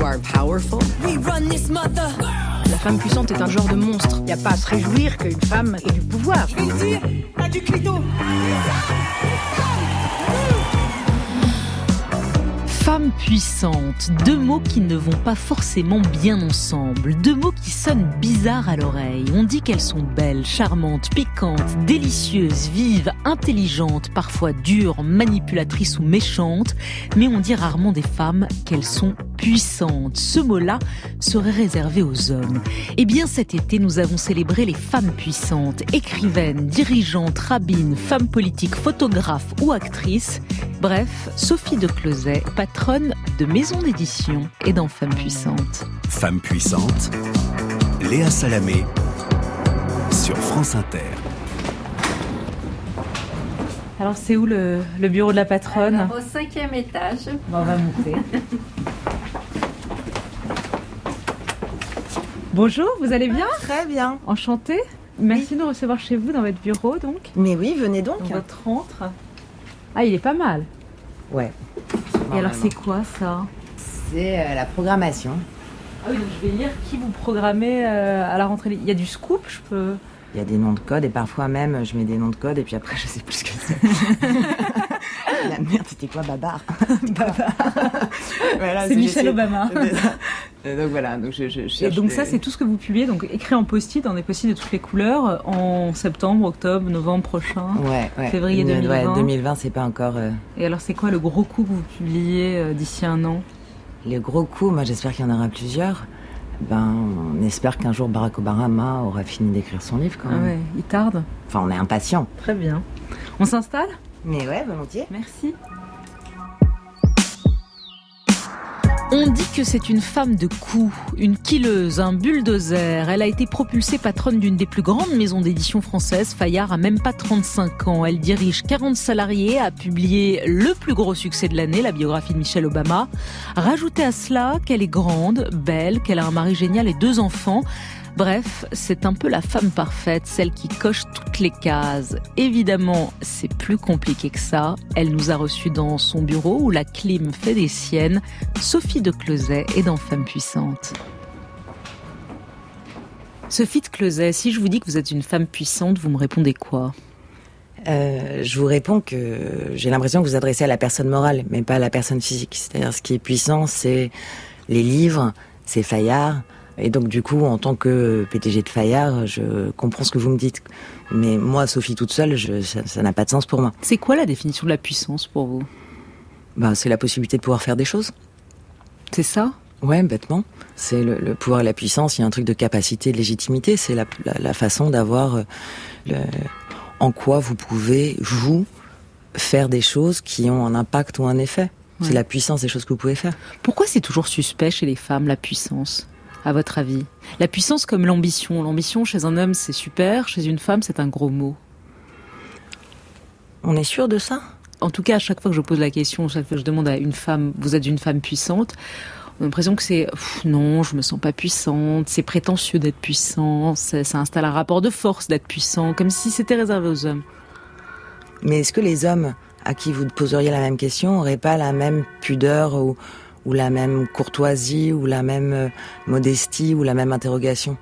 You are powerful. We run this mother. La femme puissante est un genre de monstre. Il n'y a pas à se réjouir qu'une femme ait du pouvoir. Je vais dire à du clito. Femme puissante, deux mots qui ne vont pas forcément bien ensemble, deux mots qui sonnent bizarres à l'oreille. On dit qu'elles sont belles, charmantes, piquantes, délicieuses, vives, intelligentes, parfois dures, manipulatrices ou méchantes, mais on dit rarement des femmes qu'elles sont puissantes. Ce mot-là serait réservé aux hommes. Eh bien cet été, nous avons célébré les femmes puissantes, écrivaines, dirigeantes, rabbines, femmes politiques, photographes ou actrices. Bref, Sophie de Closet, patronne de maison d'édition et dans Femmes puissantes. Femmes puissantes, Léa Salamé sur France Inter. Alors c'est où le, bureau de la patronne Au cinquième étage. on va monter. Bonjour, vous allez bien? Très bien. Enchantée. Merci de nous recevoir chez vous dans votre bureau donc. Mais oui, venez donc. Dans votre rentre. Ah, il est pas mal. Ouais. Et alors, c'est quoi ça? C'est euh, la programmation. Ah oui, donc je vais lire qui vous programmez euh, à la rentrée. Il y a du scoop, je peux. Il y a des noms de code et parfois même je mets des noms de code et puis après je sais plus ce que c'est. la merde, c'était quoi Babar? C'est Michel Obama. donc voilà, donc je, je Et donc ça, c'est tout ce que vous publiez, donc écrit en post-it, en des post-it de toutes les couleurs, en septembre, octobre, novembre prochain, ouais, ouais. février 2020. Ouais, 2020, c'est pas encore. Euh, et alors, c'est quoi le gros coup que vous publiez euh, d'ici un an? Les gros coups, moi j'espère qu'il y en aura plusieurs. Ben, on espère qu'un jour Barack Obama aura fini d'écrire son livre quand même. Ah ouais, il tarde. Enfin, on est impatient. Très bien. On s'installe? Mais ouais, volontiers. Merci. On dit que c'est une femme de coups, une killeuse, un bulldozer. Elle a été propulsée patronne d'une des plus grandes maisons d'édition françaises. Fayard a même pas 35 ans. Elle dirige 40 salariés, a publié le plus gros succès de l'année, la biographie de Michelle Obama. Rajoutez à cela qu'elle est grande, belle, qu'elle a un mari génial et deux enfants. Bref, c'est un peu la femme parfaite, celle qui coche toutes les cases. Évidemment, c'est plus compliqué que ça. Elle nous a reçus dans son bureau où la clim fait des siennes. Sophie de Closet est dans Femme puissante. Sophie de Closet, si je vous dis que vous êtes une femme puissante, vous me répondez quoi? Euh, je vous réponds que j'ai l'impression que vous adressez à la personne morale, mais pas à la personne physique. C'est-à-dire, ce qui est puissant, c'est les livres, c'est Fayard, et donc du coup, en tant que PTG de Fayard, je comprends ce que vous me dites. Mais moi, Sophie toute seule, ça n'a pas de sens pour moi. C'est quoi la définition de la puissance pour vous? Ben, C'est la possibilité de pouvoir faire des choses. C'est ça? Ouais, bêtement. C'est le, pouvoir et la puissance, il y a un truc de capacité, de légitimité. C'est la, façon d'avoir... Euh, en quoi vous pouvez, vous, faire des choses qui ont un impact ou un effet. C'est la puissance des choses que vous pouvez faire. Pourquoi c'est toujours suspect chez les femmes, la puissance? À votre avis? La puissance comme l'ambition. L'ambition chez un homme, c'est super, chez une femme, c'est un gros mot. On est sûr de ça? En tout cas, à chaque fois que je pose la question, chaque fois que je demande à une femme, vous êtes une femme puissante, on a l'impression que c'est non, je me sens pas puissante, c'est prétentieux d'être puissant, ça, ça installe un rapport de force d'être puissant, comme si c'était réservé aux hommes. Mais est-ce que les hommes à qui vous poseriez la même question n'auraient pas la même pudeur ou ou la même courtoisie, ou la même euh, modestie, ou la même interrogation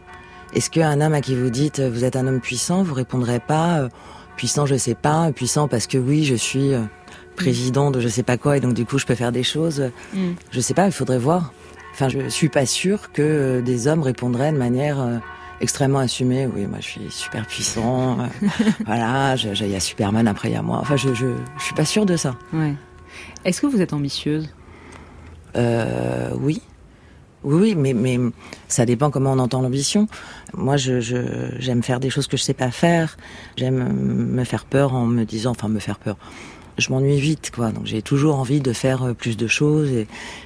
Est-ce qu'un homme à qui vous dites euh, vous êtes un homme puissant, vous répondrez pas euh, puissant je sais pas, puissant parce que oui je suis président de je sais pas quoi et donc du coup je peux faire des choses. Mm. Je sais pas, il faudrait voir. Enfin je suis pas sûre que des hommes répondraient de manière extrêmement assumée. Oui, moi je suis super puissant. voilà, il y a Superman après il y a moi. Enfin je, je, je suis pas sûre de ça. Ouais. Est-ce que vous êtes ambitieuse? Euh, oui. Oui, mais, mais ça dépend comment on entend l'ambition. Moi, j'aime faire des choses que je sais pas faire. J'aime me faire peur en me disant, enfin, me faire peur. Je m'ennuie vite, quoi. Donc, j'ai toujours envie de faire euh, plus de choses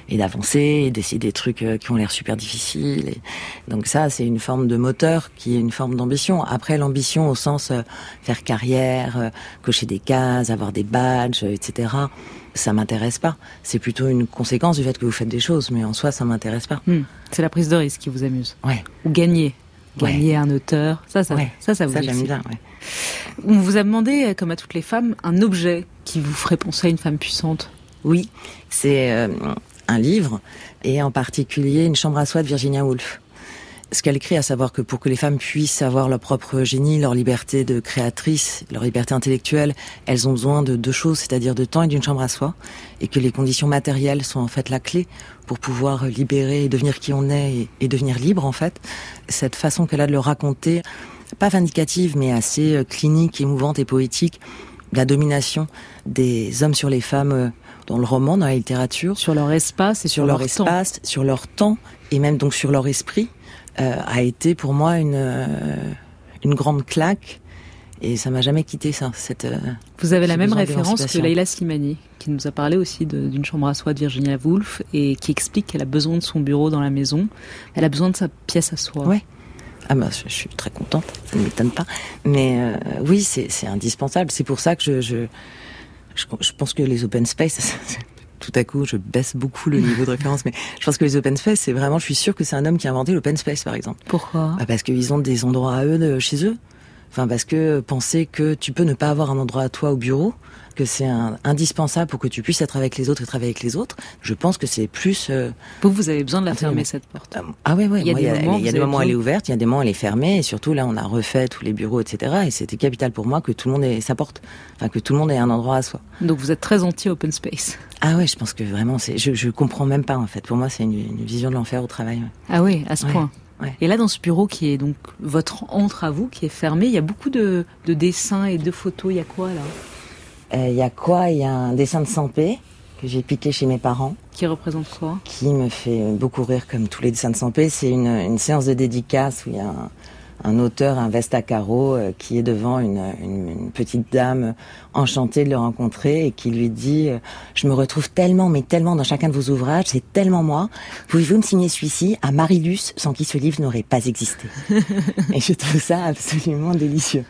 et, d'avancer et d'essayer des trucs euh, qui ont l'air super difficiles. Et donc, ça, c'est une forme de moteur qui est une forme d'ambition. Après, l'ambition au sens faire carrière, cocher des cases, avoir des badges, etc ça m'intéresse pas. C'est plutôt une conséquence du fait que vous faites des choses, mais en soi, ça m'intéresse pas. Hmm. C'est la prise de risque qui vous amuse. Ouais. Ou gagner. Gagner un auteur. Ça, ça, ça, ça vous Ça, j'aime bien, On vous a demandé, comme à toutes les femmes, un objet qui vous ferait penser à une femme puissante. Oui. C'est, euh, un livre, et en particulier une chambre à soie de Virginia Woolf ce qu'elle écrit, à savoir que pour que les femmes puissent avoir leur propre génie, leur liberté de créatrice, leur liberté intellectuelle, elles ont besoin de deux choses, c'est-à-dire de temps et d'une chambre à soi, et que les conditions matérielles sont en fait la clé pour pouvoir libérer et devenir qui on est et, devenir libre en fait. Cette façon qu'elle a de le raconter, pas vindicative mais assez euh, clinique, émouvante et poétique, la domination des hommes sur les femmes euh, dans le roman, dans la littérature. Sur leur espace et sur, leur, espace, sur leur temps et même donc sur leur esprit. Euh, a été pour moi une, euh, une grande claque. Et ça m'a jamais quitté ça. Cette, Vous avez la même référence que Leila Slimani, qui nous a parlé aussi d'une chambre à soi de Virginia Woolf et qui explique qu'elle a besoin de son bureau dans la maison. Elle a besoin de sa pièce à soi. Ouais. Ah bah, je, suis très contente, ça ne m'étonne pas. Mais oui, c'est indispensable. C'est pour ça que je, je, je, je, pense que les open space, tout à coup, je baisse beaucoup le niveau de référence, mais je pense que les open space, c'est vraiment, je suis sûr que c'est un homme qui a inventé l'open space, par exemple. Pourquoi? Bah Parce qu'ils ont des endroits à eux de, chez eux. Enfin, parce que penser que tu peux ne pas avoir un endroit à toi au bureau, que c'est indispensable pour que tu puisses être avec les autres et travailler avec les autres, je pense que c'est plus. Euh, vous, vous avez besoin de la fermer cette porte. Ah oui, oui. Il y a des moments, y a des moments où elle est ouverte, il y a des moments où elle est fermée, et surtout là, on a refait tous les bureaux, etc. Et c'était capital pour moi que tout le monde ait sa porte, enfin que tout le monde ait un endroit à soi. Donc vous êtes très anti open space. Ah ouais, je pense que vraiment, c'est, je, je comprends même pas en fait. Pour moi, c'est une, vision de l'enfer au travail. Ah oui, à ce point. Et là, dans ce bureau qui est donc votre entre à vous, qui est fermé, il y a beaucoup de, de dessins et de photos. Il y a quoi là? Il y a quoi? Il y a un dessin de Sampé que j'ai piqué chez mes parents. Qui représente quoi? Qui me fait beaucoup rire comme tous les dessins de Sampé. C'est une, une, séance de dédicace où il y a un, un auteur, un veste à carreaux, euh, qui est devant une, une, une, petite dame enchantée de le rencontrer et qui lui dit euh, Je me retrouve tellement, mais tellement dans chacun de vos ouvrages, c'est tellement moi. Pouvez-vous me signer celui-ci à Marilus, sans qui ce livre n'aurait pas existé Et je trouve ça absolument délicieux.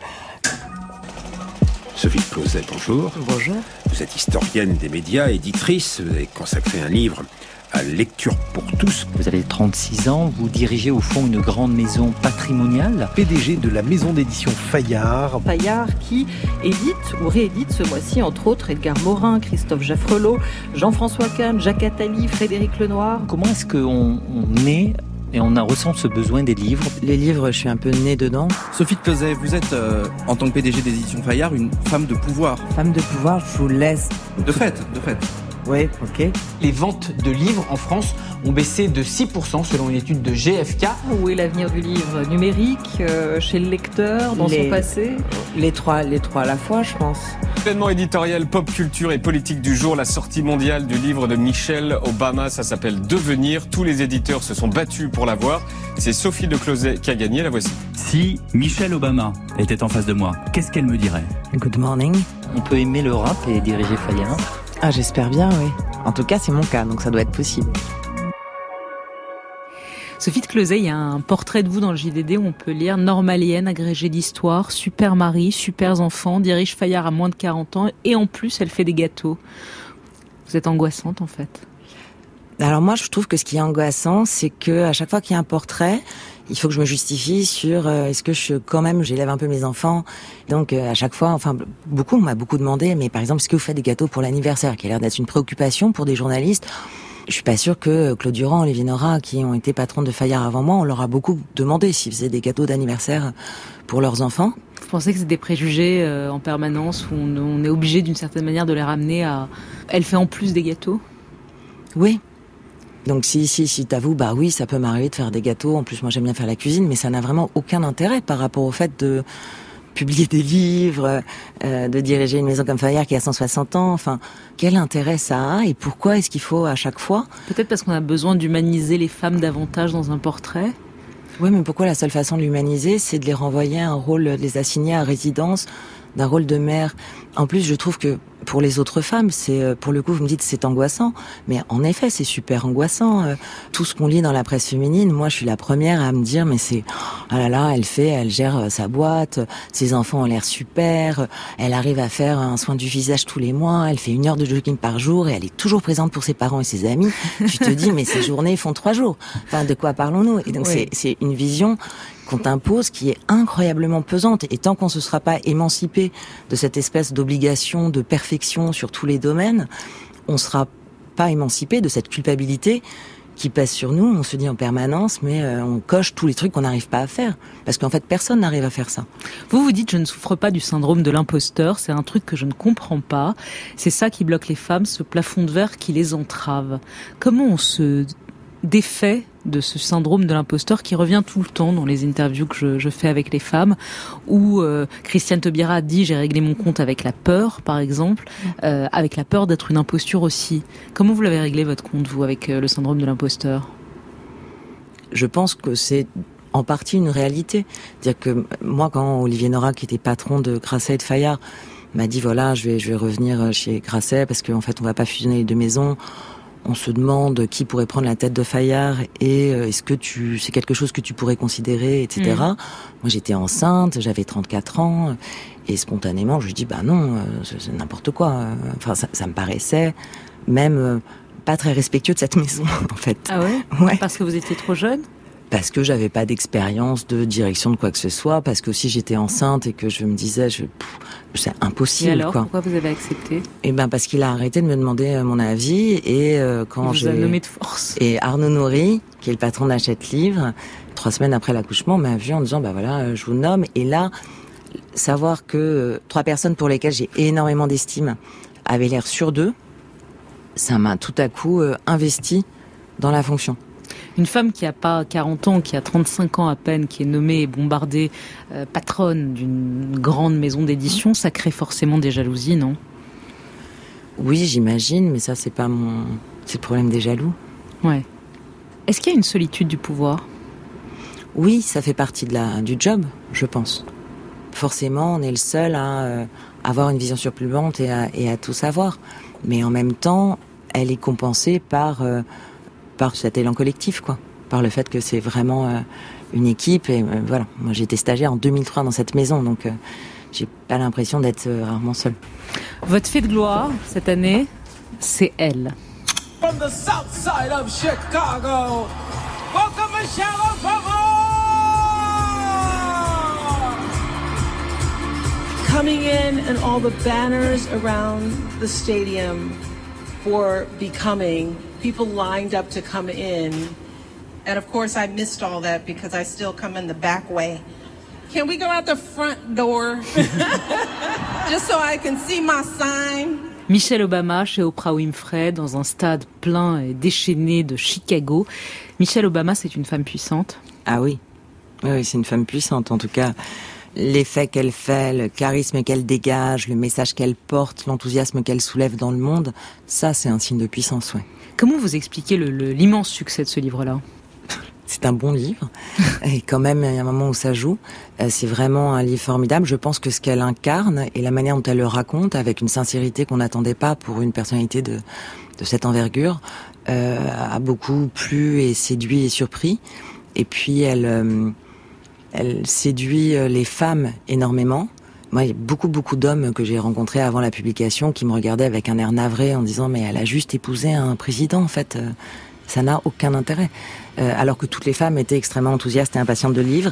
Sophie Closet, bonjour. Bonjour. Vous êtes historienne des médias, éditrice, vous avez consacré un livre à Lecture pour tous. Vous avez 36 ans, vous dirigez au fond une grande maison patrimoniale. PDG de la maison d'édition Fayard. Fayard qui édite ou réédite ce mois-ci, entre autres, Edgar Morin, Christophe Jaffrelot, Jean-François Kahn, Jacques Attali, Frédéric Lenoir. Comment est-ce qu'on on est et on a ressent ce besoin des livres. Les livres, je suis un peu née dedans. Sophie de Closet, vous êtes, euh, en tant que PDG des éditions Fayard, une femme de pouvoir. Femme de pouvoir, je vous laisse. De fait, de fait. Oui, ok. Les ventes de livres en France ont baissé de 6% selon une étude de GFK. Où est l'avenir du livre numérique, euh, chez le lecteur, dans son passé? Les trois, les trois à la fois, je pense. Événement éditorial, pop culture et politique du jour, la sortie mondiale du livre de Michelle Obama, ça s'appelle Devenir. Tous les éditeurs se sont battus pour l'avoir. C'est Sophie de Closet qui a gagné, la voici. Si Michelle Obama était en face de moi, qu'est-ce qu'elle me dirait? Good morning. On peut aimer le rap et diriger Fayard ah, j'espère bien, oui. En tout cas, c'est mon cas, donc ça doit être possible. Sophie de Closet, il y a un portrait de vous dans le JDD où on peut lire normalienne, agrégée d'histoire, super mari, super enfant, dirige Fayard à moins de 40 ans et en plus elle fait des gâteaux. Vous êtes angoissante en fait? Alors moi je trouve que ce qui est angoissant c'est que à chaque fois qu'il y a un portrait, il faut que je me justifie sur euh, est-ce que je quand même j'élève un peu mes enfants. Donc euh, à chaque fois, enfin beaucoup on m'a beaucoup demandé, mais par exemple est-ce que vous faites des gâteaux pour l'anniversaire, qui a l'air d'être une préoccupation pour des journalistes? Je suis pas sûre que Claude Durand, Olivier Nora, qui ont été patrons de Fayard avant moi, on leur a beaucoup demandé s'ils faisaient des gâteaux d'anniversaire pour leurs enfants. Vous pensez que c'est des préjugés euh, en permanence où on, on est obligé d'une certaine manière de les ramener à... Elle fait en plus des gâteaux? Oui, donc si si si t'avoues, bah oui, ça peut m'arriver de faire des gâteaux. En plus, moi j'aime bien faire la cuisine, mais ça n'a vraiment aucun intérêt par rapport au fait de publier des livres, euh, de diriger une maison comme Fayard qui a 160 ans. Enfin, quel intérêt ça a et pourquoi est-ce qu'il faut à chaque fois Peut-être parce qu'on a besoin d'humaniser les femmes davantage dans un portrait. Oui, mais pourquoi la seule façon de l'humaniser, c'est de les renvoyer à un rôle, de les assigner à résidence d'un rôle de mère? En plus, je trouve que pour les autres femmes, c'est euh, pour le coup, vous me dites c'est angoissant, mais en effet, c'est super angoissant. Euh, tout ce qu'on lit dans la presse féminine, moi, je suis la première à me dire, mais c'est ah là là, elle fait, elle gère euh, sa boîte, ses enfants ont l'air super, elle arrive à faire un soin du visage tous les mois, elle fait une heure de jogging par jour et elle est toujours présente pour ses parents et ses amis. tu te dis, mais ces journées font trois jours. Enfin, de quoi parlons-nous? Et donc, c'est une vision qu'on t'impose qui est incroyablement pesante. Et tant qu'on ne se sera pas émancipé de cette espèce d'obligation de perfection sur tous les domaines, on sera pas émancipé de cette culpabilité qui pèse sur nous. On se dit en permanence, mais euh, on coche tous les trucs qu'on n'arrive pas à faire. Parce qu'en fait, personne n'arrive à faire ça. Vous vous dites, je ne souffre pas du syndrome de l'imposteur. C'est un truc que je ne comprends pas. C'est ça qui bloque les femmes, ce plafond de verre qui les entrave. Comment on se défait de ce syndrome de l'imposteur qui revient tout le temps dans les interviews que je, je fais avec les femmes, où euh, Christiane Taubira dit j'ai réglé mon compte avec la peur, par exemple, euh, avec la peur d'être une imposture aussi. Comment vous l'avez réglé votre compte, vous, avec euh, le syndrome de l'imposteur? Je pense que c'est en partie une réalité. Dire que moi, quand Olivier Nora, qui était patron de Grasset et de Fayard, m'a dit voilà, je vais, je vais revenir chez Grasset parce qu'en fait, on va pas fusionner les deux maisons on se demande qui pourrait prendre la tête de Fayard et euh, est-ce que tu c'est quelque chose que tu pourrais considérer, etc. Mm. Moi, j'étais enceinte, j'avais 34 ans et spontanément, je lui dis bah non, euh, c'est n'importe quoi. Enfin, ça, ça, me paraissait même euh, pas très respectueux de cette maison, en fait. Ah ouais, ouais. Parce que vous étiez trop jeune? Parce que j'avais pas d'expérience de direction de quoi que ce soit, parce que si j'étais enceinte et que je me disais, je, c'est impossible. Et alors, quoi. pourquoi vous avez accepté? Eh ben parce qu'il a arrêté de me demander euh, mon avis et euh, quand j'ai nommé de force. Et Arnaud Nourri, qui est le patron d'Achète Livre, trois semaines après l'accouchement, m'a vu en disant bah voilà, euh, je vous nomme. Et là, savoir que trois personnes pour lesquelles j'ai énormément d'estime avaient l'air sur d'eux, ça m'a tout à coup investi dans la fonction. Une femme qui a pas 40 ans, qui a 35 ans à peine, qui est nommée et bombardée euh, patronne d'une grande maison d'édition, ça crée forcément des jalousies, non? Oui, j'imagine, mais ça c'est pas mon c'est le problème des jaloux. Ouais. Est-ce qu'il y a une solitude du pouvoir? Oui, ça fait partie de la du job, je pense. Forcément, on est le seul à euh, avoir une vision surplombante et à, et à tout savoir. Mais en même temps, elle est compensée par euh, par cet élan collectif, quoi. Par le fait que c'est vraiment euh, une équipe. Et euh, voilà, moi j'étais stagiaire en 2003 dans cette maison, donc euh, j'ai pas l'impression d'être euh, rarement seule. Votre fait de gloire cette année, c'est elle. From the south side of Chicago, welcome Michelle Obama! Coming in and all the banners around the stadium for becoming people lined up to come in. And of course, I missed all that because I still come in the back way. Can we go out the front door? Just so I can see my sign? Michelle Obama chez Oprah Winfrey dans un stade plein et déchaîné de Chicago. Michelle Obama, c'est une femme puissante. Ah oui, oui, c'est une femme puissante. En tout cas, l'effet qu'elle fait, le charisme qu'elle dégage, le message qu'elle porte, l'enthousiasme qu'elle soulève dans le monde, ça, c'est un signe de puissance, ouais. Comment vous expliquez l'immense succès de ce livre-là? C'est un bon livre. Et quand même, il y a un moment où ça joue. Euh, c'est vraiment un livre formidable. Je pense que ce qu'elle incarne et la manière dont elle le raconte, avec une sincérité qu'on n'attendait pas pour une personnalité de, de cette envergure, euh, a beaucoup plu et séduit et surpris. Et puis, elle, euh, elle séduit les femmes énormément. Moi, il y a beaucoup, beaucoup d'hommes que j'ai rencontrés avant la publication qui me regardaient avec un air navré en disant mais elle a juste épousé un président en fait. Euh, ça n'a aucun intérêt. Euh, alors que toutes les femmes étaient extrêmement enthousiastes et impatientes de livre.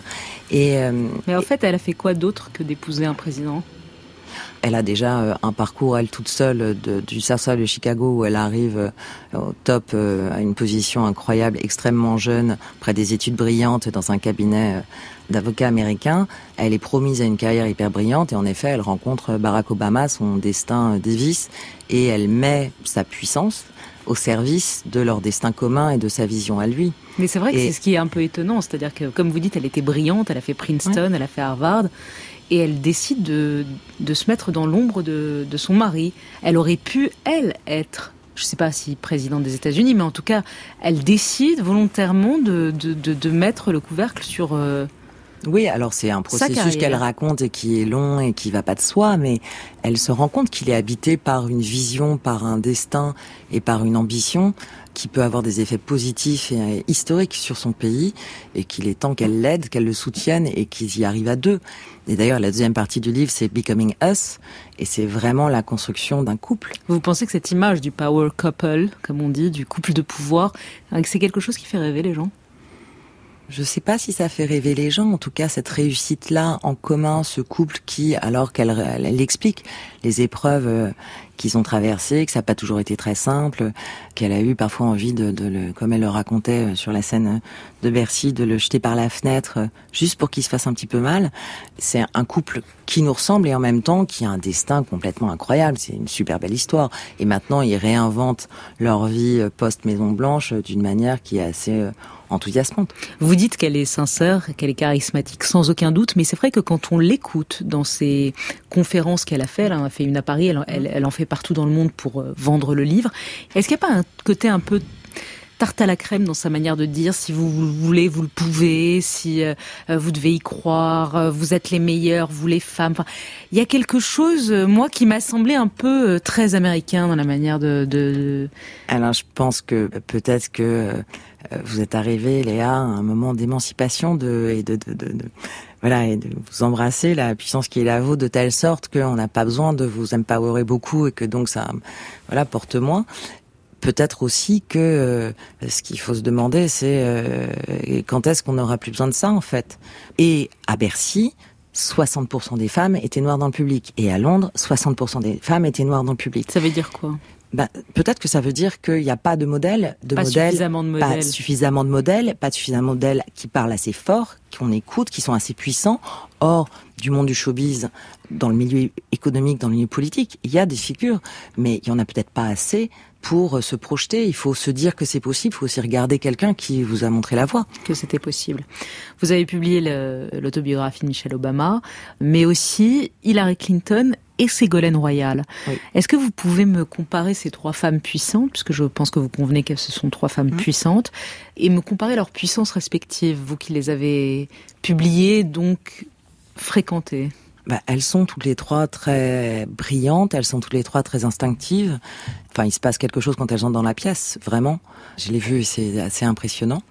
Et, euh, Mais en fait, elle a fait quoi d'autre que d'épouser un président? Elle a déjà un parcours, elle toute seule, de, du Southside de Chicago, où elle arrive au top, à une position incroyable, extrêmement jeune, près des études brillantes, dans un cabinet d'avocats américains. Elle est promise à une carrière hyper brillante, et en effet, elle rencontre Barack Obama, son destin dévisse, et elle met sa puissance au service de leur destin commun et de sa vision à lui. Mais c'est vrai que c'est ce qui est un peu étonnant, c'est-à-dire que, comme vous dites, elle était brillante, elle a fait Princeton, ouais. elle a fait Harvard, et elle décide de, de se mettre dans l'ombre de, de, son mari. Elle aurait pu, elle, être, je ne sais pas si présidente des États-Unis, mais en tout cas, elle décide volontairement de, de, de mettre le couvercle sur... Euh, oui, alors c'est un processus qu'elle raconte et qui est long et qui va pas de soi, mais elle se rend compte qu'il est habité par une vision, par un destin et par une ambition qui peut avoir des effets positifs et historiques sur son pays et qu'il est temps qu'elle l'aide, qu'elle le soutienne et qu'ils y arrivent à deux. Et d'ailleurs, la deuxième partie du livre, c'est Becoming Us et c'est vraiment la construction d'un couple. Vous pensez que cette image du power couple, comme on dit, du couple de pouvoir, c'est quelque chose qui fait rêver les gens? Je sais pas si ça fait rêver les gens. En tout cas, cette réussite-là en commun, ce couple qui, alors qu'elle elle explique les épreuves euh, qu'ils ont traversées, que ça n'a pas toujours été très simple, qu'elle a eu parfois envie de, de le, comme elle le racontait euh, sur la scène de Bercy, de le jeter par la fenêtre euh, juste pour qu'il se fasse un petit peu mal. C'est un couple qui nous ressemble et en même temps qui a un destin complètement incroyable. C'est une super belle histoire. Et maintenant, ils réinventent leur vie post-Maison Blanche d'une manière qui est assez enthousiasmante. Vous dites qu'elle est sincère, qu'elle est charismatique, sans aucun doute, mais c'est vrai que quand on l'écoute dans ces conférences qu'elle a fait, elle en a fait une à Paris, elle, elle, en fait partout dans le monde pour euh, vendre le livre. Est-ce qu'il n'y a pas un côté un peu tarte à la crème dans sa manière de dire si vous voulez, vous le pouvez, si euh, vous devez y croire, euh, vous êtes les meilleurs, vous les femmes. Il y a quelque chose, moi, qui m'a semblé un peu très américain dans la manière de. de... Alors, je pense que peut-être que euh, vous êtes arrivé, Léa, à un moment d'émancipation de, et de, de, de, voilà, et de vous embrasser la puissance qui est la vôtre de telle sorte qu'on n'a pas besoin de vous empowerer beaucoup et que donc ça, voilà, porte moins. Peut-être aussi que euh, ce qu'il faut se demander, c'est euh, quand est-ce qu'on n'aura plus besoin de ça en fait? Et à Bercy, 60% des femmes étaient noires dans le public. Et à Londres, 60% des femmes étaient noires dans le public. Ça veut dire quoi? Bah, peut-être que ça veut dire qu'il n'y a pas de modèle, de pas suffisamment de modèles, pas suffisamment de modèles, pas suffisamment de modèles qui parlent assez fort, qu'on écoute, qui sont assez puissants. Or, du monde du showbiz, dans le milieu économique, dans le milieu politique, il y a des figures, mais il y en a peut-être pas assez pour se projeter. Il faut se dire que c'est possible. Il faut aussi regarder quelqu'un qui vous a montré la voie. Que c'était possible. Vous avez publié l'autobiographie de Michelle Obama, mais aussi Hillary Clinton et Ségolène Royal. Est-ce que vous pouvez me comparer ces trois femmes puissantes, puisque je pense que vous convenez que ce sont trois femmes mmh. puissantes, et me comparer leurs puissances respectives, vous qui les avez publiées, donc fréquentées? Bah, elles sont toutes les trois très brillantes, elles sont toutes les trois très instinctives. Enfin, il se passe quelque chose quand elles entrent dans la pièce, vraiment. Je l'ai vu c'est assez impressionnant.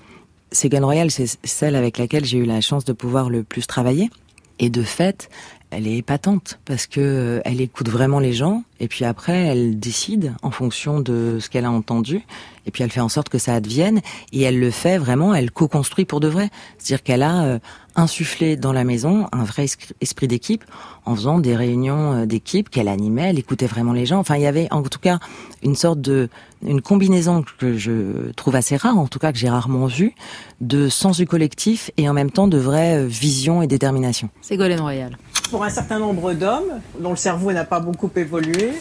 Ségolène Royal, c'est celle avec laquelle j'ai eu la chance de pouvoir le plus travailler. Et de fait, elle est épatante parce que euh, elle écoute vraiment les gens et puis après elle décide en fonction de ce qu'elle a entendu et puis elle fait en sorte que ça advienne et elle le fait vraiment, elle co-construit pour de vrai. C'est-à-dire qu'elle a euh, insufflé dans la maison un vrai esprit d'équipe en faisant des réunions euh, d'équipe qu'elle animait, elle écoutait vraiment les gens. Enfin, il y avait en tout cas une sorte de une combinaison que je trouve assez rare, en tout cas que j'ai rarement vue, de sens du collectif et en même temps de vraie vision et détermination. Ségolène Royal pour un certain nombre d'hommes dont le cerveau n'a pas beaucoup évolué,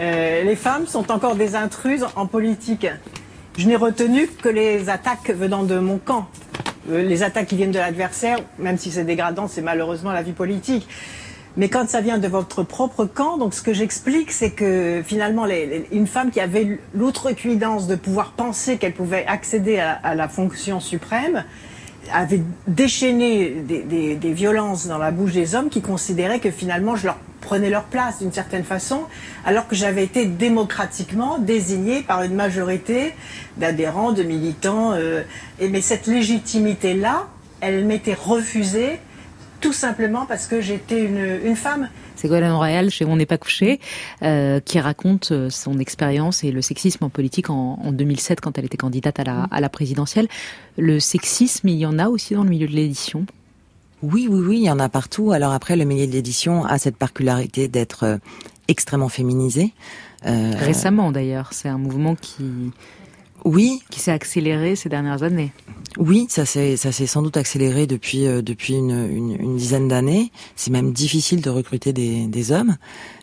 euh, les femmes sont encore des intruses en politique. Je n'ai retenu que les attaques venant de mon camp. Euh, les attaques qui viennent de l'adversaire, même si c'est dégradant, c'est malheureusement la vie politique. Mais quand ça vient de votre propre camp, donc ce que j'explique, c'est que finalement, une femme qui avait l'outrecuidance de pouvoir penser qu'elle pouvait accéder à la fonction suprême, avait déchaîné des, violences dans la bouche des hommes qui considéraient que finalement je leur prenais leur place d'une certaine façon, alors que j'avais été démocratiquement désigné par une majorité d'adhérents, de militants. Euh, et mais cette légitimité-là, elle m'était refusée tout simplement parce que j'étais une, une femme. Ségolène Royal chez On n'est pas couché, euh, qui raconte euh, son expérience et le sexisme en politique en, 2007 quand elle était candidate à la, mm. à la présidentielle. Le sexisme, il y en a aussi dans le milieu de l'édition? Oui, oui, oui, il y en a partout. Alors après, le milieu de l'édition a cette particularité d'être euh, extrêmement féminisé. Récemment d'ailleurs, c'est un mouvement qui oui. Qui s'est accéléré ces dernières années. Oui, ça s'est ça s'est sans doute accéléré depuis euh, depuis une, une, dizaine d'années. C'est même difficile de recruter des, des hommes.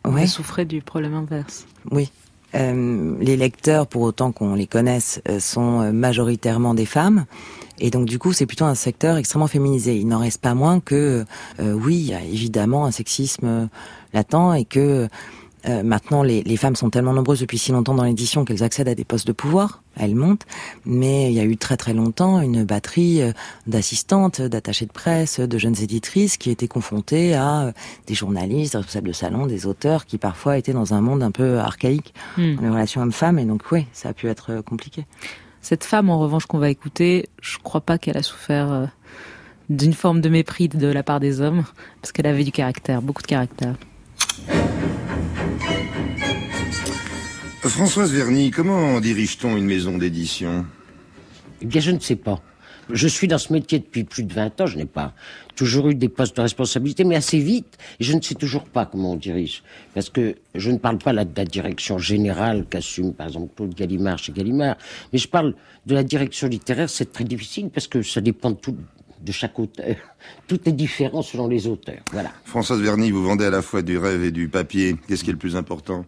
On ouais. souffrait du problème inverse. Oui. Euh, les lecteurs, pour autant qu'on les connaisse, euh, sont majoritairement des femmes. Et donc du coup, c'est plutôt un secteur extrêmement féminisé. Il n'en reste pas moins que, oui, il y a évidemment un sexisme latent et que euh, maintenant, les, les, femmes sont tellement nombreuses depuis si longtemps dans l'édition qu'elles accèdent à des postes de pouvoir. Elles montent, mais il y a eu très très longtemps une batterie euh, d'assistantes, d'attachées de presse, de jeunes éditrices qui étaient confrontées à euh, des journalistes, des responsables de salon, des auteurs qui parfois étaient dans un monde un peu archaïque hmm. les relations hommes-femmes. Et donc, oui, ça a pu être compliqué. Cette femme, en revanche, qu'on va écouter, je crois pas qu'elle a souffert d'une forme de mépris de la part des hommes, parce qu'elle avait du caractère, beaucoup de caractère. Françoise Verny, comment dirige-t-on une maison d'édition? Eh bien, je ne sais pas. Je suis dans ce métier depuis plus de 20 ans, je n'ai pas toujours eu des postes de responsabilité, mais assez vite, et je ne sais toujours pas comment on dirige. Parce que je ne parle pas de la direction générale qu'assume par exemple Claude Gallimard chez Gallimard, mais je parle de la direction littéraire, c'est très difficile parce que ça dépend de tout, de chaque auteur. Tout est différent selon les auteurs. Voilà. Françoise Verny, vous vendez à la fois du rêve et du papier. Qu'est-ce qui est le plus important?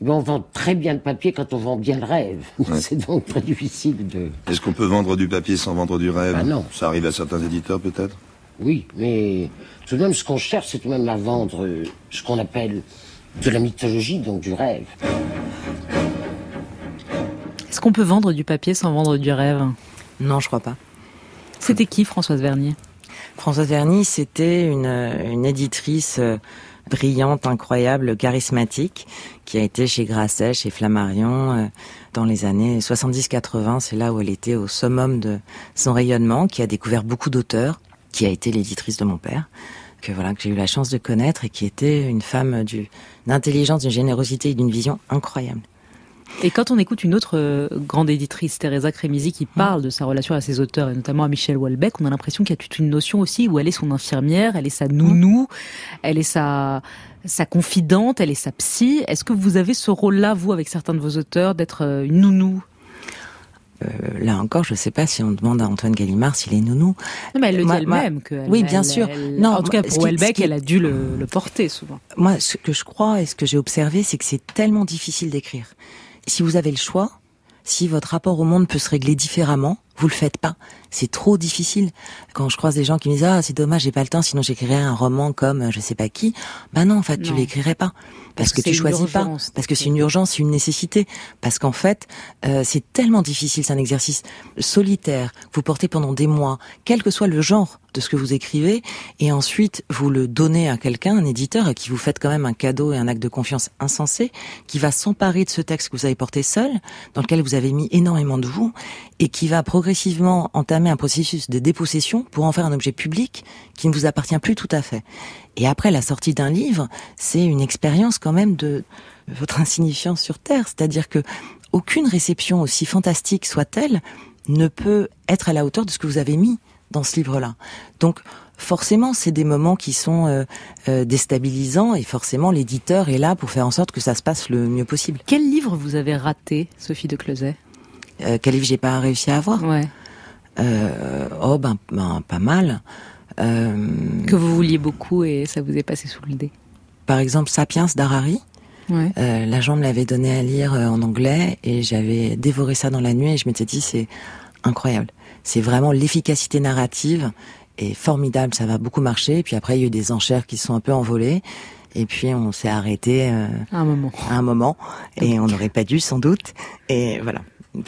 Ben, on vend très bien le papier quand on vend bien le rêve. C'est donc très difficile de... Est-ce qu'on peut vendre du papier sans vendre du rêve bah non. Ça arrive à certains éditeurs peut-être Oui, mais tout de même ce qu'on cherche, c'est tout de même à vendre euh, ce qu'on appelle de la mythologie, donc du rêve. Est-ce qu'on peut vendre du papier sans vendre du rêve? Non, je crois pas. C'était qui Françoise Vernier? Françoise Vernier, c'était une, une éditrice euh, brillante, incroyable, charismatique, qui a été chez Grasset, chez Flammarion, euh, dans les années 70-80. C'est là où elle était au summum de son rayonnement, qui a découvert beaucoup d'auteurs, qui a été l'éditrice de mon père, que voilà que j'ai eu la chance de connaître et qui était une femme d'intelligence, d'une générosité et d'une vision incroyable. Et quand on écoute une autre euh, grande éditrice, Teresa Cremisi, qui parle de sa relation à ses auteurs, et notamment à Michel Houellebecq, on a l'impression qu'il y a toute une notion aussi où elle est son infirmière, elle est sa nounou, elle est sa, sa confidente, elle est sa psy. Est-ce que vous avez ce rôle-là, vous, avec certains de vos auteurs, d'être euh, une nounou? Euh, là encore, je ne sais pas si on demande à Antoine Gallimard s'il est nounou. Non, mais elle le dit elle-même. Que oui, bien sûr. Non, en tout cas, pour Houellebecq, elle a dû le, le porter souvent. Moi, ce que je crois et ce que j'ai observé, c'est que c'est tellement difficile d'écrire si vous avez le choix, si votre rapport au monde peut se régler différemment, vous le faites pas. C'est trop difficile. Quand je croise des gens qui me disent ah c'est dommage j'ai pas le temps sinon j'écrirais un roman comme je sais pas qui. Ben non en fait tu l'écrirais pas parce, que, tu choisis pas parce que c'est une urgence, c'est une nécessité parce qu'en fait euh, c'est tellement difficile, c'est un exercice solitaire que vous portez pendant des mois, quel que soit le genre de ce que vous écrivez et ensuite vous le donnez à quelqu'un, un éditeur à qui vous faites quand même un cadeau et un acte de confiance insensé qui va s'emparer de ce texte que vous avez porté seul dans lequel vous avez mis énormément de vous et qui va progressivement entamer un processus de dépossession pour en faire un objet public qui ne vous appartient plus tout à fait. Et après la sortie d'un livre, c'est une expérience quand même de votre insignifiance sur Terre, c'est-à-dire que aucune réception aussi fantastique soit-elle ne peut être à la hauteur de ce que vous avez mis dans ce livre-là. Donc forcément, c'est des moments qui sont euh, euh, déstabilisants et forcément l'éditeur est là pour faire en sorte que ça se passe le mieux possible. Quel livre vous avez raté, Sophie de Closet euh, Quel livre j'ai pas réussi à avoir Ouais. oh ben, ben, pas mal. que vous vouliez beaucoup et ça vous est passé sous le dé. Par exemple, Sapiens d'Harari. Ouais. Euh, L'agent me l'avait donné à lire en anglais et j'avais dévoré ça dans la nuit et je m'étais dit c'est incroyable. C'est vraiment l'efficacité narrative est formidable, ça va beaucoup marcher. Et puis après, il y a eu des enchères qui sont un peu envolées. Et puis on s'est arrêté euh, à un moment. À un moment, et on n'aurait pas dû sans doute. Et voilà.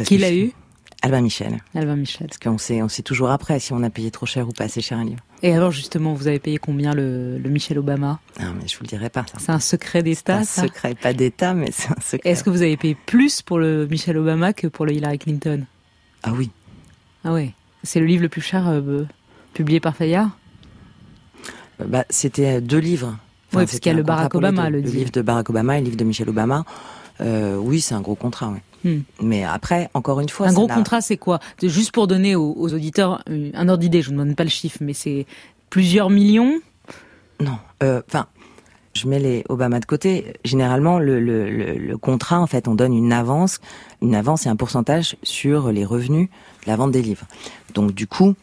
Qui l'a eu Albin Michel. Albin Michel. Parce qu'on sait, on sait toujours après si on a payé trop cher ou pas assez cher un livre. Et alors justement, vous avez payé combien le, le Michel Obama? Ah mais je vous le dirais pas. C'est un secret d'État. C'est un secret, pas d'État, mais c'est un secret. Est-ce que vous avez payé plus pour le Michel Obama que pour le Hillary Clinton? Ah oui. Ah ouais. C'est le livre le plus cher euh, publié par Fayard? Bah, C'était deux livres. Enfin, oui, parce qu'il y a le Barack Obama, le, le livre de Barack Obama et le livre de Michel Obama. Euh, oui, c'est un gros contrat. Oui. Hmm. Mais après, encore une fois, un gros contrat, c'est quoi? Juste pour donner aux, aux auditeurs un ordre d'idée. Je ne donne pas le chiffre, mais c'est plusieurs millions? Non. Euh, enfin, je mets les Obama de côté. Généralement, le, le, le, contrat, en fait, on donne une avance, une avance et un pourcentage sur les revenus de la vente des livres. Donc, du coup,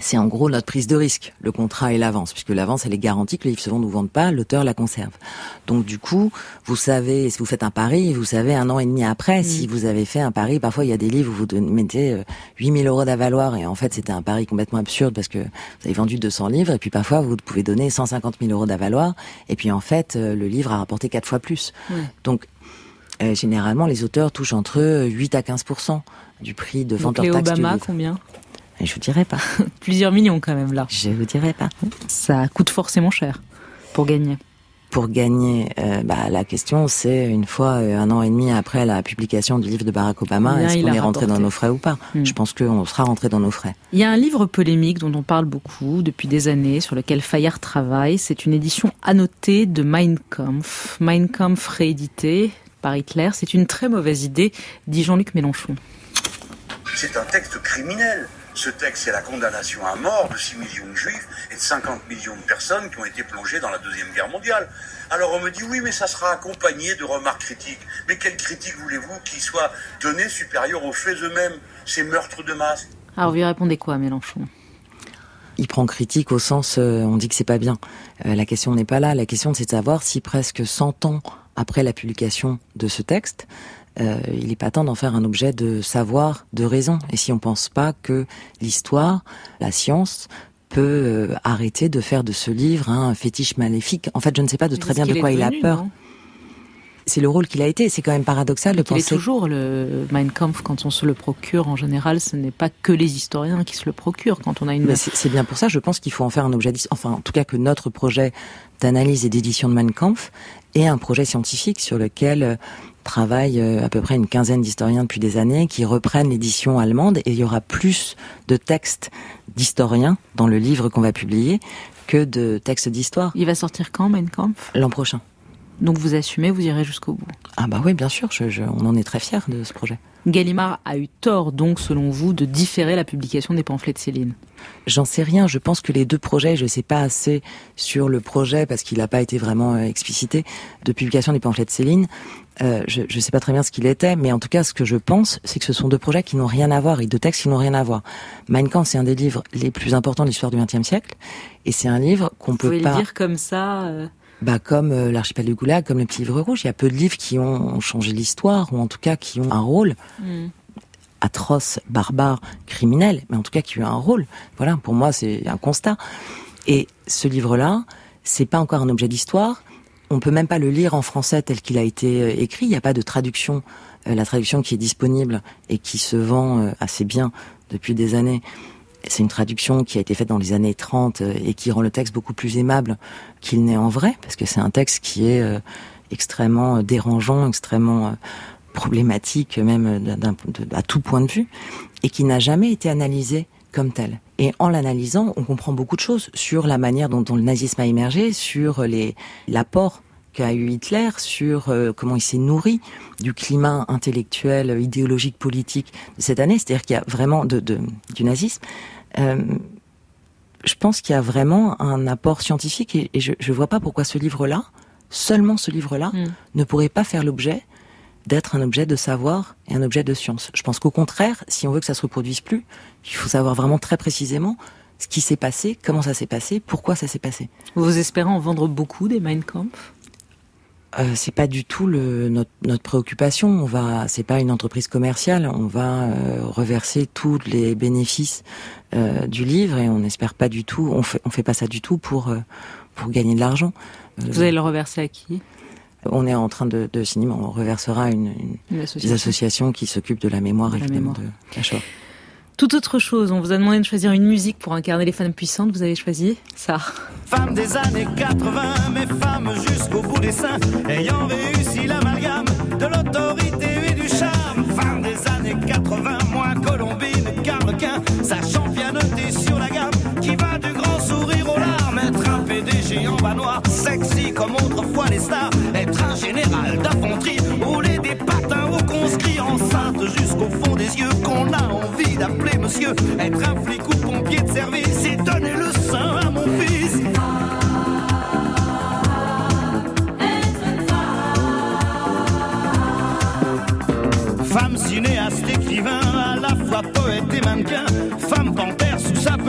c'est en gros notre prise de risque, le contrat et l'avance, puisque l'avance, elle est garantie que le livre se vend ou vende pas, l'auteur la conserve. Donc du coup, vous savez, si vous faites un pari, vous savez un an et demi après, mm. si vous avez fait un pari, parfois il y a des livres où vous mettez 8000 euh, euros d'avaloir, et en fait c'était un pari complètement absurde parce que vous avez vendu 200 livres, et puis parfois vous pouvez donner 150 000 euros d'avaloir, et puis en fait euh, le livre a rapporté quatre fois plus. Donc euh, généralement, les auteurs touchent entre 8 à 15% du prix de vente Donc, hors taxe Obama, combien? Je vous dirais pas. Plusieurs millions quand même là. Je vous dirais pas. Ça coûte forcément cher pour gagner. Pour gagner, euh, bah, la question c'est une fois euh, un an et demi après la publication du livre de Barack Obama, est-ce qu'on est rentré dans nos frais ou pas? Hmm. Je pense qu'on sera rentré dans nos frais. Il y a un livre polémique dont on parle beaucoup depuis des années, sur lequel Fayard travaille. C'est une édition annotée de Mein Kampf. Mein Kampf réédité par Hitler. C'est une très mauvaise idée, dit Jean-Luc Mélenchon. c'est un texte criminel. Ce texte, c'est la condamnation à mort de 6 millions de juifs et de 50 millions de personnes qui ont été plongées dans la Deuxième Guerre mondiale. Alors on me dit oui, mais ça sera accompagné de remarques critiques. Mais quelle critique voulez-vous qui soit donnée supérieure aux faits eux-mêmes, ces meurtres de masse? Alors vous lui répondez quoi, Mélenchon? Il prend critique au sens, euh, on dit que c'est pas bien. Euh, la question n'est pas là. La question, c'est de savoir si presque 100 ans après la publication de ce texte, euh, il n'est pas temps d'en faire un objet de savoir, de raison. Et si on pense pas que l'histoire, la science, peut euh, arrêter de faire de ce livre un fétiche maléfique. En fait, je ne sais pas de très bien de quoi il a peur. C'est le rôle qu'il a été. C'est quand même paradoxal de penser. Il est toujours le Mein Kampf quand on se le procure. En général, ce n'est pas que les historiens qui se le procurent quand on a une. C'est bien pour ça. Je pense qu'il faut en faire un objet. Enfin, en tout cas, que notre projet d'analyse et d'édition de Mein Kampf est un projet scientifique sur lequel travaillent euh, à peu près une quinzaine d'historiens depuis des années qui reprennent l'édition allemande et il y aura plus de textes d'historiens dans le livre qu'on va publier que de textes d'histoire. Il va sortir quand, Mein Kampf? L'an prochain. Donc vous assumez, vous irez jusqu'au bout? Ah bah oui, bien sûr, je, on en est très fiers de ce projet. Gallimard a eu tort donc, selon vous, de différer la publication des pamphlets de Céline J'en sais rien. Je pense que les deux projets, je ne sais pas assez sur le projet parce qu'il n'a pas été vraiment euh, explicité de publication des pamphlets de Céline. Euh, je ne sais pas très bien ce qu'il était, mais en tout cas, ce que je pense, c'est que ce sont deux projets qui n'ont rien à voir et deux textes qui n'ont rien à voir. Mein Kampf, c'est un des livres les plus importants de l'histoire du XXe siècle, et c'est un livre qu'on peut pas. Vous le dire comme ça. Euh bah, comme euh, l'archipel du Goulag, comme le petit livre rouge, il y a peu de livres qui ont changé l'histoire, ou en tout cas qui ont un rôle mm. atroce, barbare, criminel, mais en tout cas qui ont un rôle. Voilà, pour moi, c'est un constat. Et ce livre-là, c'est pas encore un objet d'histoire. On peut même pas le lire en français tel qu'il a été euh, écrit. Il n'y a pas de traduction. Euh, la traduction qui est disponible et qui se vend assez bien depuis des années, c'est une traduction qui a été faite dans les années 30 euh, et qui rend le texte beaucoup plus aimable qu'il n'est en vrai, parce que c'est un texte qui est euh, extrêmement euh, dérangeant, extrêmement problématique, même à tout point de vue, et qui n'a jamais été analysé comme tel. Et en l'analysant, on comprend beaucoup de choses sur la manière dont, le nazisme a émergé, sur l'apport qu'a eu Hitler, sur comment il s'est nourri du climat intellectuel, idéologique, politique de cette année. C'est-à-dire qu'il y a vraiment de, du nazisme. Euh, je pense qu'il y a vraiment un apport scientifique et, je ne vois pas pourquoi ce livre-là, seulement ce livre-là, hmm. ne pourrait pas faire l'objet d'être un objet de savoir et un objet de science. Je pense qu'au contraire, si on veut que ça se reproduise plus, il faut savoir vraiment très précisément ce qui s'est passé, comment ça s'est passé, pourquoi ça s'est passé. Vous espérez en vendre beaucoup des Mein Kampf? Euh, c'est pas du tout le, notre, notre, préoccupation. On va, c'est pas une entreprise commerciale. On va euh, reverser tous les bénéfices euh, du livre et on n'espère pas du tout. On fait, on fait pas ça du tout pour euh, pour gagner de l'argent. Vous allez le reverser à qui? On est en train de, de signer. On reversera une, une, association. associations qui s'occupent de la mémoire évidemment de la tout autre chose, on vous a demandé de choisir une musique pour incarner les femmes puissantes, vous avez choisi ça. Femmes des années 80, mais femmes jusqu'au bout des seins, ayant réussi l'amalgame de l'autorité et du charme. Femmes des années 80, moins Colombine, Carlequin, sachant Sexy comme autrefois les stars, être un général d'infanterie, rouler des patins au conscrits, enceinte jusqu'au fond des yeux, qu'on a envie d'appeler monsieur, être un flic ou pompier de service et donner le sein à mon fils. Femme cinéaste, écrivain, à la fois poète et mannequin, femme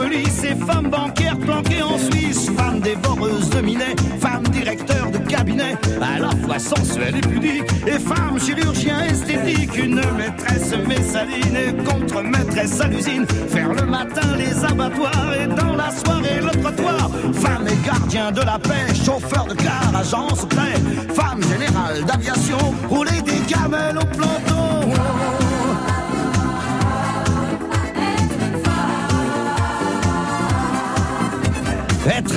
police et femme bancaire planquée en Suisse, femme dévoreuse de minet, femme directeur de cabinet, à la fois sensuelle et pudique, et femme chirurgien esthétique, une maîtresse messaline et contre-maîtresse à l'usine, faire le matin les abattoirs et dans la soirée le trottoir, femme et gardien de la paix, chauffeur de car, agent secret, femme générale d'aviation, rouler des camels au planton.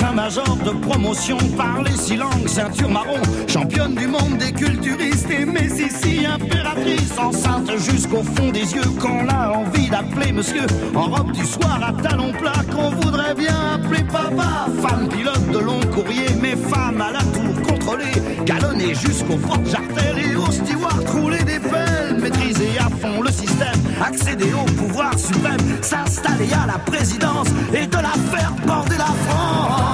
Être un major de promotion, parler six langues, ceinture marron, championne du monde des culturistes et Messi, impératrice, enceinte jusqu'au fond des yeux, qu'on a envie d'appeler monsieur, en robe du soir à talons plats, qu'on voudrait bien appeler papa, femme pilote de long courrier, mais femme à la tour contrôlée, galonnée jusqu'au fort jartel et au steward rouler des pelles, maîtriser à fond le système, accéder au pouvoir présidence et de la faire border la France.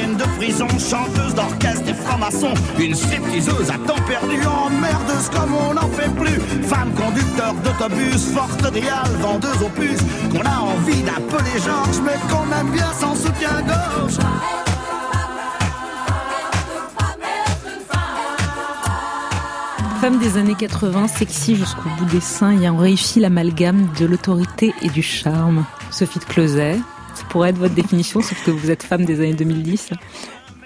De prison, chanteuse d'orchestre et franc-maçon, une stripteaseuse à temps perdu, emmerdeuse comme on n'en fait plus. Femme conducteur d'autobus, forte déale, vendeuse opus, qu'on a envie d'appeler Georges, mais qu'on aime bien sans soutien-gorge. Femme des années 80, sexy jusqu'au bout des seins, ayant réussi l'amalgame de l'autorité et du charme. Sophie de Closet, ça pourrait être votre définition, sauf que vous êtes femme des années 2010.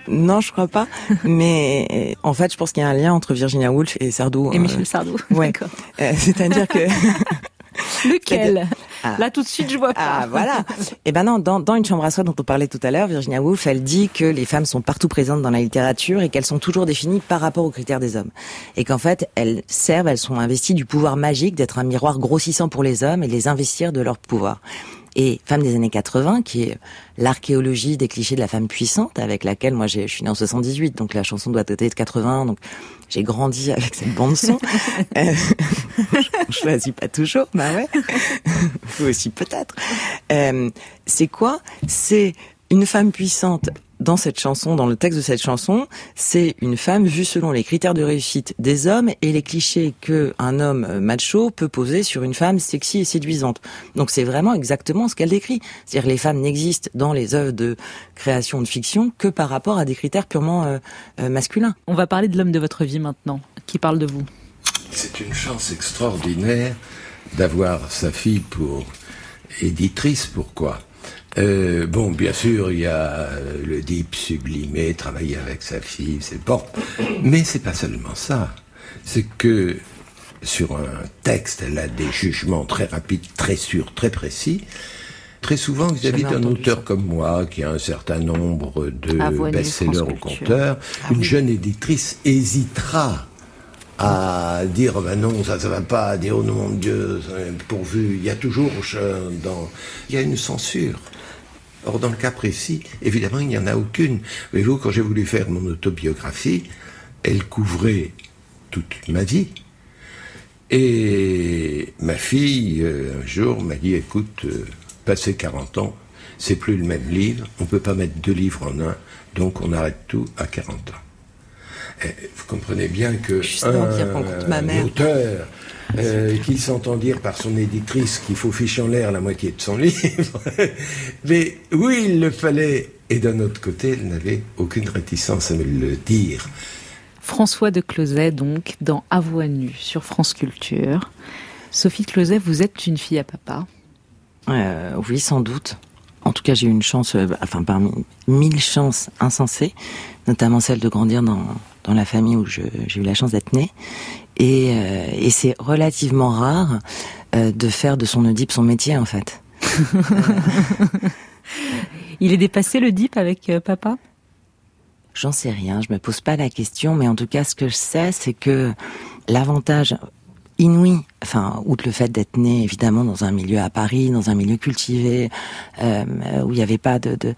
Non, je crois pas. Mais en fait, je pense qu'il y a un lien entre Virginia Woolf et Sardou. Et Michel Sardou. Ouais. Euh, C'est-à-dire que Lequel? Ah. Là, tout de suite, je vois pas. Ah voilà. Et ben non, dans, dans Une chambre à soi dont on parlait tout à l'heure, Virginia Woolf, elle dit que les femmes sont partout présentes dans la littérature et qu'elles sont toujours définies par rapport aux critères des hommes. Et qu'en fait, elles servent, elles sont investies du pouvoir magique d'être un miroir grossissant pour les hommes et de les investir de leur pouvoir. Et Femme des années 80, qui est l'archéologie des clichés de la femme puissante, avec laquelle moi j'ai- je suis née en 78, donc la chanson doit dater de 80, donc j'ai grandi avec cette bande son. Euh, on choisit pas toujours, bah ouais. Vous aussi peut-être. Euh, c'est quoi? C'est une femme puissante dans cette chanson, dans le texte de cette chanson, c'est une femme vue selon les critères de réussite des hommes et les clichés que un homme euh, macho peut poser sur une femme sexy et séduisante. Donc c'est vraiment exactement ce qu'elle décrit. C'est-à-dire les femmes n'existent dans les œuvres de création de fiction que par rapport à des critères purement euh, euh, masculins. On va parler de l'homme de votre vie maintenant, qui parle de vous. C'est une chance extraordinaire d'avoir sa fille pour éditrice. Pourquoi? Euh, Bon, bien sûr, il y a le deep sublimé, travailler avec sa fille, c'est bon. Mais c'est pas seulement ça. C'est que sur un texte, elle a des jugements très rapides, très sûrs, très précis. Très souvent, vis-à-vis d'un auteur comme moi, qui a un certain nombre de Avoine, best-sellers au compteur, Ah une oui. jeune éditrice hésitera à dire ben non ça ça va pas à dire oh non mon Dieu pourvu il y a toujours euh, dans il y a une censure or dans le cas précis évidemment il n'y en a aucune. Voyez-vous quand j'ai voulu faire mon autobiographie elle couvrait toute ma vie. Et ma fille euh, un jour m'a dit écoute euh, passé 40 ans c'est plus le même livre on peut pas mettre deux livres en un donc on arrête tout à 40 ans. Vous comprenez bien que rencontre ma mère. auteur euh, qui s'entend dire par son éditrice qu'il faut ficher en l'air la moitié de son livre, mais oui, il le fallait. Et d'un autre côté, elle n'avait aucune réticence à me le dire. François de Closet, donc, dans À voix nue sur France Culture. Sophie Closet, vous êtes une fille à papa? Euh, oui, sans doute. En tout cas, j'ai eu une chance, euh, enfin parmi mille chances insensées, notamment celle de grandir dans, dans la famille où j'ai eu la chance d'être née. Et, euh, et c'est relativement rare euh, de faire de son Oedipe son métier, en fait. Il est dépassé le dip avec euh, papa? J'en sais rien, je me pose pas la question, mais en tout cas, ce que je sais, c'est que l'avantage inouï, enfin, outre le fait d'être né évidemment dans un milieu à Paris, dans un milieu cultivé, euh, où il n'y avait pas de, de,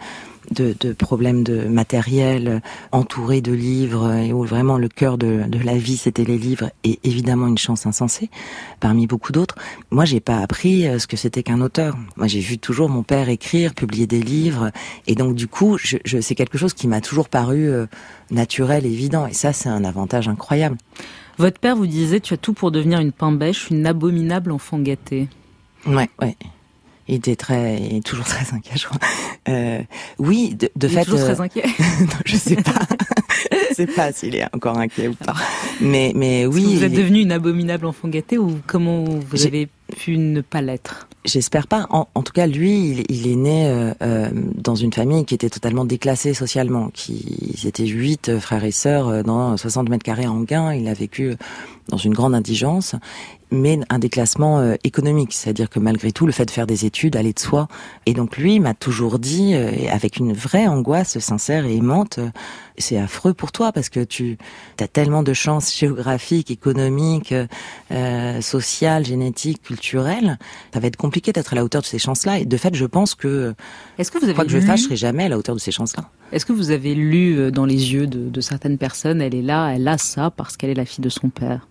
de, de problèmes de matériel, entouré de livres, et où vraiment le cœur de, de la vie c'était les livres, et évidemment une chance insensée parmi beaucoup d'autres. Moi, j'ai pas appris euh, ce que c'était qu'un auteur. Moi, j'ai vu toujours mon père écrire, publier des livres, et donc du coup, je, je, c'est quelque chose qui m'a toujours paru euh, naturel, évident, et ça, c'est un avantage incroyable. Votre père vous disait tu as tout pour devenir une pain-bêche, une abominable enfant gâtée. Ouais, ouais. Il était très, il est toujours très inquiet, je crois. Euh, oui, de, de Il est fait. toujours euh, très inquiet. non, je sais pas. je sais pas s'il est encore inquiet ou pas. Mais, mais oui. vous êtes il est- devenue une abominable enfant gâtée ou comment vous avez pu ne pas l'être J'espère pas. En, tout cas, lui, il, est né euh, euh, dans une famille qui était totalement déclassée socialement. Qui, ils étaient huit euh, frères et sœurs dans 60 mètres carrés en gain. Il a vécu dans une grande indigence, mais un déclassement économique. C'est-à-dire que malgré tout, le fait de faire des études allait de soi. Et donc lui m'a toujours dit, avec une vraie angoisse sincère et aimante, c'est affreux pour toi parce que tu as tellement de chances géographiques, économiques, sociales, génétiques, ça va être compliqué d'être à la hauteur de ces chances-là. Et de fait, je pense que, Est-ce que vous avez quoi que je fasse, je serai jamais à la hauteur de ces chances-là. Est-ce que vous avez lu euh, dans les yeux de, de certaines personnes, elle est là, elle a ça parce qu'elle est la fille de son père?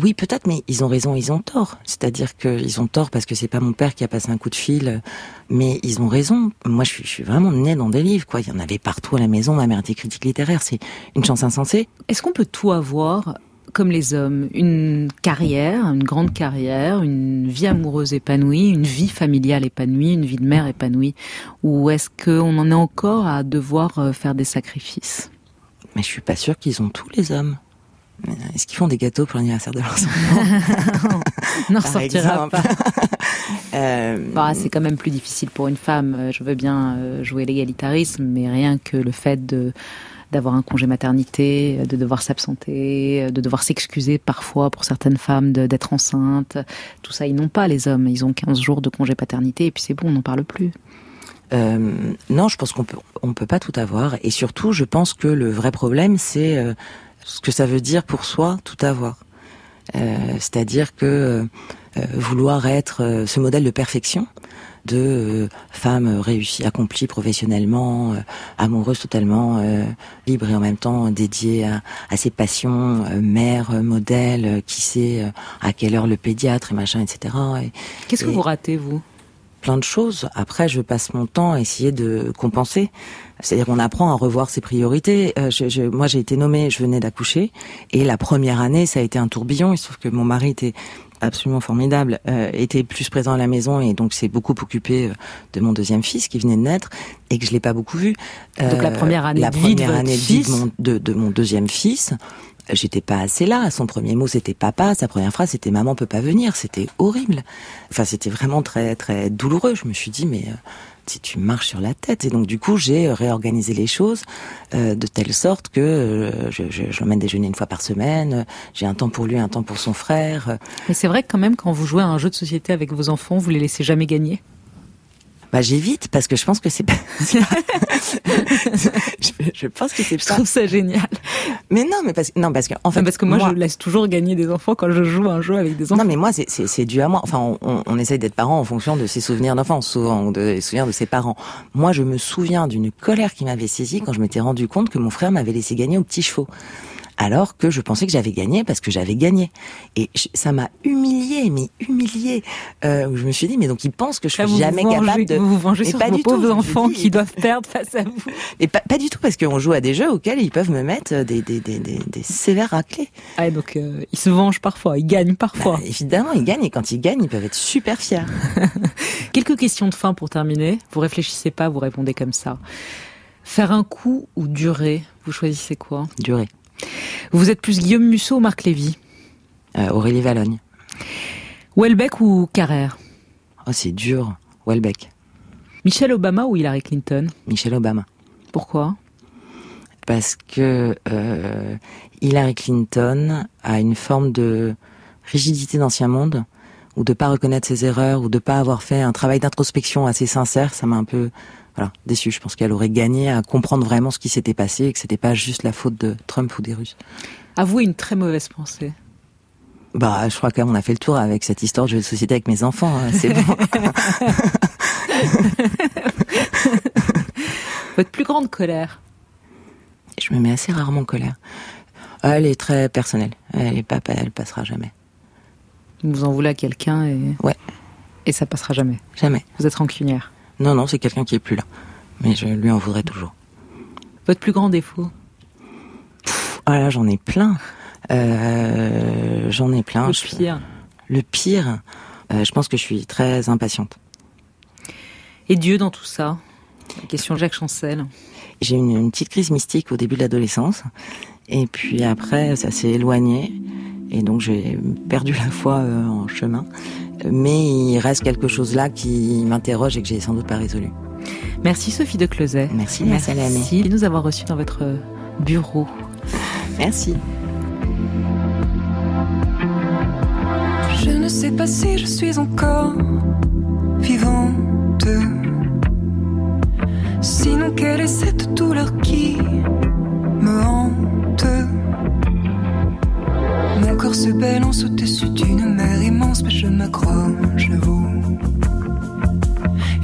Oui, peut-être, mais ils ont raison, ils ont tort. C'est-à-dire qu'ils ont tort parce que c'est pas mon père qui a passé un coup de fil, mais ils ont raison. Moi, je suis, je suis vraiment née dans des livres, quoi. Il y en avait partout à la maison. Ma mère était critique littéraire. C'est une chance insensée. Est-ce qu'on peut tout avoir comme les hommes Une carrière, une grande carrière, une vie amoureuse épanouie, une vie familiale épanouie, une vie de mère épanouie Ou est-ce qu'on en est encore à devoir euh, faire des sacrifices? Mais je suis pas sûre qu'ils ont tous les hommes. Est-ce qu'ils font des gâteaux pour l'anniversaire de leurs enfants? Ressortira exemple. pas. Euh, Bah, c'est quand même plus difficile pour une femme. Euh, Je veux bien jouer l'égalitarisme, mais rien que le fait de d'avoir un congé maternité, de devoir s'absenter, de devoir s'excuser parfois pour certaines femmes d'être enceinte. Tout ça, ils n'ont pas les hommes. Ils ont 15 jours de congé paternité et puis c'est bon, on n'en parle plus. Euh, non, je pense qu'on peut, on peut pas tout avoir. Et surtout, je pense que le vrai problème, c'est euh, ce que ça veut dire pour soi tout avoir. Euh, C'est-à-dire que vouloir être euh, ce modèle de perfection, de euh, femme réussie, accomplie professionnellement, euh, amoureuse totalement, euh, libre et en même temps dédiée à, à ses passions, euh, mère, euh, modèle, euh, qui sait euh, à quelle heure le pédiatre et machin, etc. Et- Qu'est-ce que vous ratez, vous? plein de choses. Après, je passe mon temps à essayer de compenser. C'est-à-dire qu'on apprend à revoir ses priorités. Euh, je, je- moi, j'ai été nommée, je venais d'accoucher, et la première année, ça a été un tourbillon. Il se trouve que mon mari était absolument formidable, euh, était plus présent à la maison et donc s'est beaucoup occupé euh, de mon deuxième fils qui venait de naître et que je l'ai pas beaucoup vu. Donc la première année la de vie de première année de de fils. mon, de, de mon deuxième fils, j'étais pas assez là. Son premier mot c'était papa, sa première phrase c'était maman peut pas venir. C'était horrible. Enfin c'était vraiment très très douloureux. Je me suis dit mais euh, si tu marches sur la tête. Et donc du coup j'ai réorganisé les choses euh, de telle sorte que euh, je, l'emmène déjeuner une fois par semaine. euh, J'ai un temps pour lui, un temps pour son frère. euh, Mais c'est vrai que quand même, quand vous jouez à un jeu de société avec vos enfants, vous les laissez jamais gagner? Bah j'évite parce que je pense que c'est pas. je, je pense que c'est Je pas. trouve ça génial. Mais non, mais parce que non parce que en fait parce que moi, je laisse toujours gagner des enfants quand je joue à un jeu avec des enfants. Non, mais moi, c'est- c'est c'est dû à moi. Enfin, on, on, on essaye d'être parent en fonction de ses souvenirs d'enfance, souvent, ou de, des souvenirs de ses parents. Moi, je me souviens d'une colère qui m'avait saisi quand je m'étais rendu compte que mon frère m'avait laissé gagner au petit chevaux. Alors que je pensais que j'avais gagné parce que j'avais gagné. Et je- ça m'a humilié, mais humilié. Euh, je me suis dit, mais donc il pense que je suis vous jamais vous capable de. vous Mais sur pas vos du tout, pauvres enfants qui doivent perdre face à vous. Et pas, pas du tout parce qu'on joue à des jeux auxquels ils peuvent me mettre des, des, des, des, des sévères raclés. Ah, donc euh, ils se vengent parfois, ils gagnent parfois. Bah, évidemment, ils gagnent et quand ils gagnent, ils peuvent être super fiers. Quelques questions de fin pour terminer. Vous réfléchissez pas, vous répondez comme ça. Faire un coup ou durer? Vous choisissez quoi? Durer. Vous êtes plus Guillaume Musso ou Marc Lévy Euh, Aurélie Valogne. Welbeck ou Carrère Oh, c'est dur. Welbeck. Michelle Obama ou Hillary Clinton Michelle Obama. Pourquoi Parce que euh, Hillary Clinton a une forme de rigidité d'ancien monde, ou de pas reconnaître ses erreurs, ou de pas avoir fait un travail d'introspection assez sincère. Ça m'a un peu voilà, déçu. Je pense qu'elle aurait gagné à comprendre vraiment ce qui s'était passé et que c'était pas juste la faute de Trump ou des Russes. Avouez une très mauvaise pensée. Bah, je crois qu'on a fait le tour avec cette histoire de jeu de société avec mes enfants. hein, C'est bon. Votre plus grande colère? Je me mets assez rarement en colère. Elle est très personnelle. Elle est pas, elle passera jamais. Vous en voulez à quelqu'un et... Ouais. Et ça passera jamais Jamais. Vous êtes rancunière Non, non, c'est quelqu'un qui est plus là. Mais je lui en voudrais toujours. Votre plus grand défaut? Oh là, j'en ai plein. Euh, j'en ai plein. Le Je- pire. Le pire, euh, je pense que je suis très impatiente. Et Dieu dans tout ça? Question Jacques Chancel. J'ai eu une, une petite crise mystique au début de l'adolescence. Et puis après, ça s'est éloigné. Et donc j'ai perdu la foi euh, en chemin. Mais il reste quelque chose là qui m'interroge et que j'ai sans doute pas résolu. Merci Sophie de Closet. Merci, Salamé. Merci de nous avoir reçus dans votre bureau. Merci. Je ne sais pas si je suis encore vivante. Sinon, quelle est cette douleur qui corps se balance au-dessus d'une mer immense, mais je m'accroche à vous.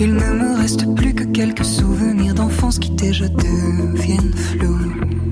Il ne me reste plus que quelques souvenirs d'enfance qui déjà deviennent flous.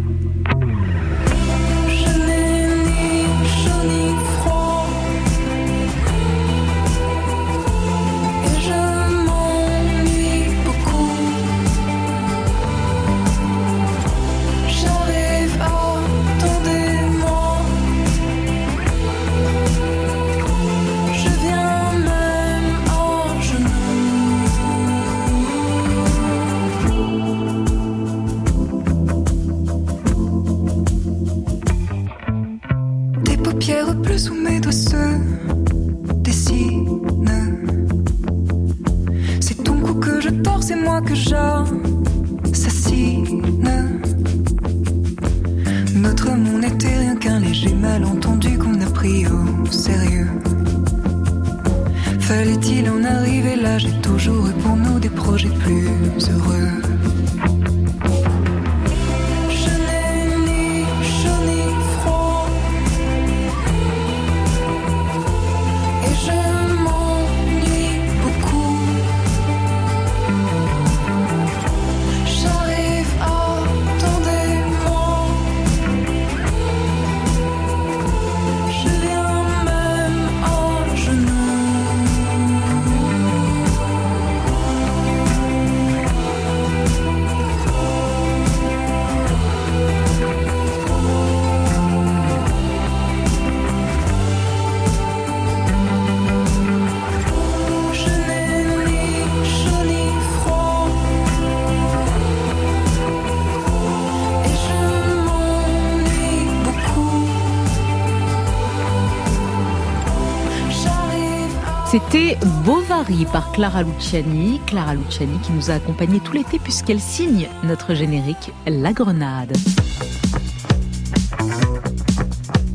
Bovary par Clara Luciani. Clara Luciani qui nous a accompagnés tout l'été puisqu'elle signe notre générique La Grenade.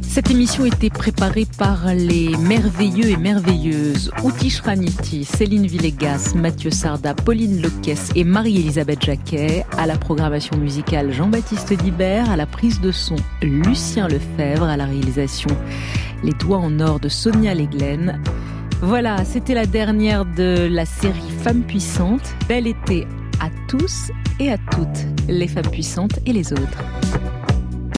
Cette émission était préparée par les merveilleux et merveilleuses Outi Shraniti, Céline Villegas, Mathieu Sarda, Pauline Lequès et Marie-Elisabeth Jacquet. À la programmation musicale Jean-Baptiste Dibert, à la prise de son Lucien Lefebvre, à la réalisation Les Doigts en Or de Sonia Leglen. Voilà, c'était la dernière de la série Femmes puissantes. Bel été à tous et à toutes, les femmes puissantes et les autres.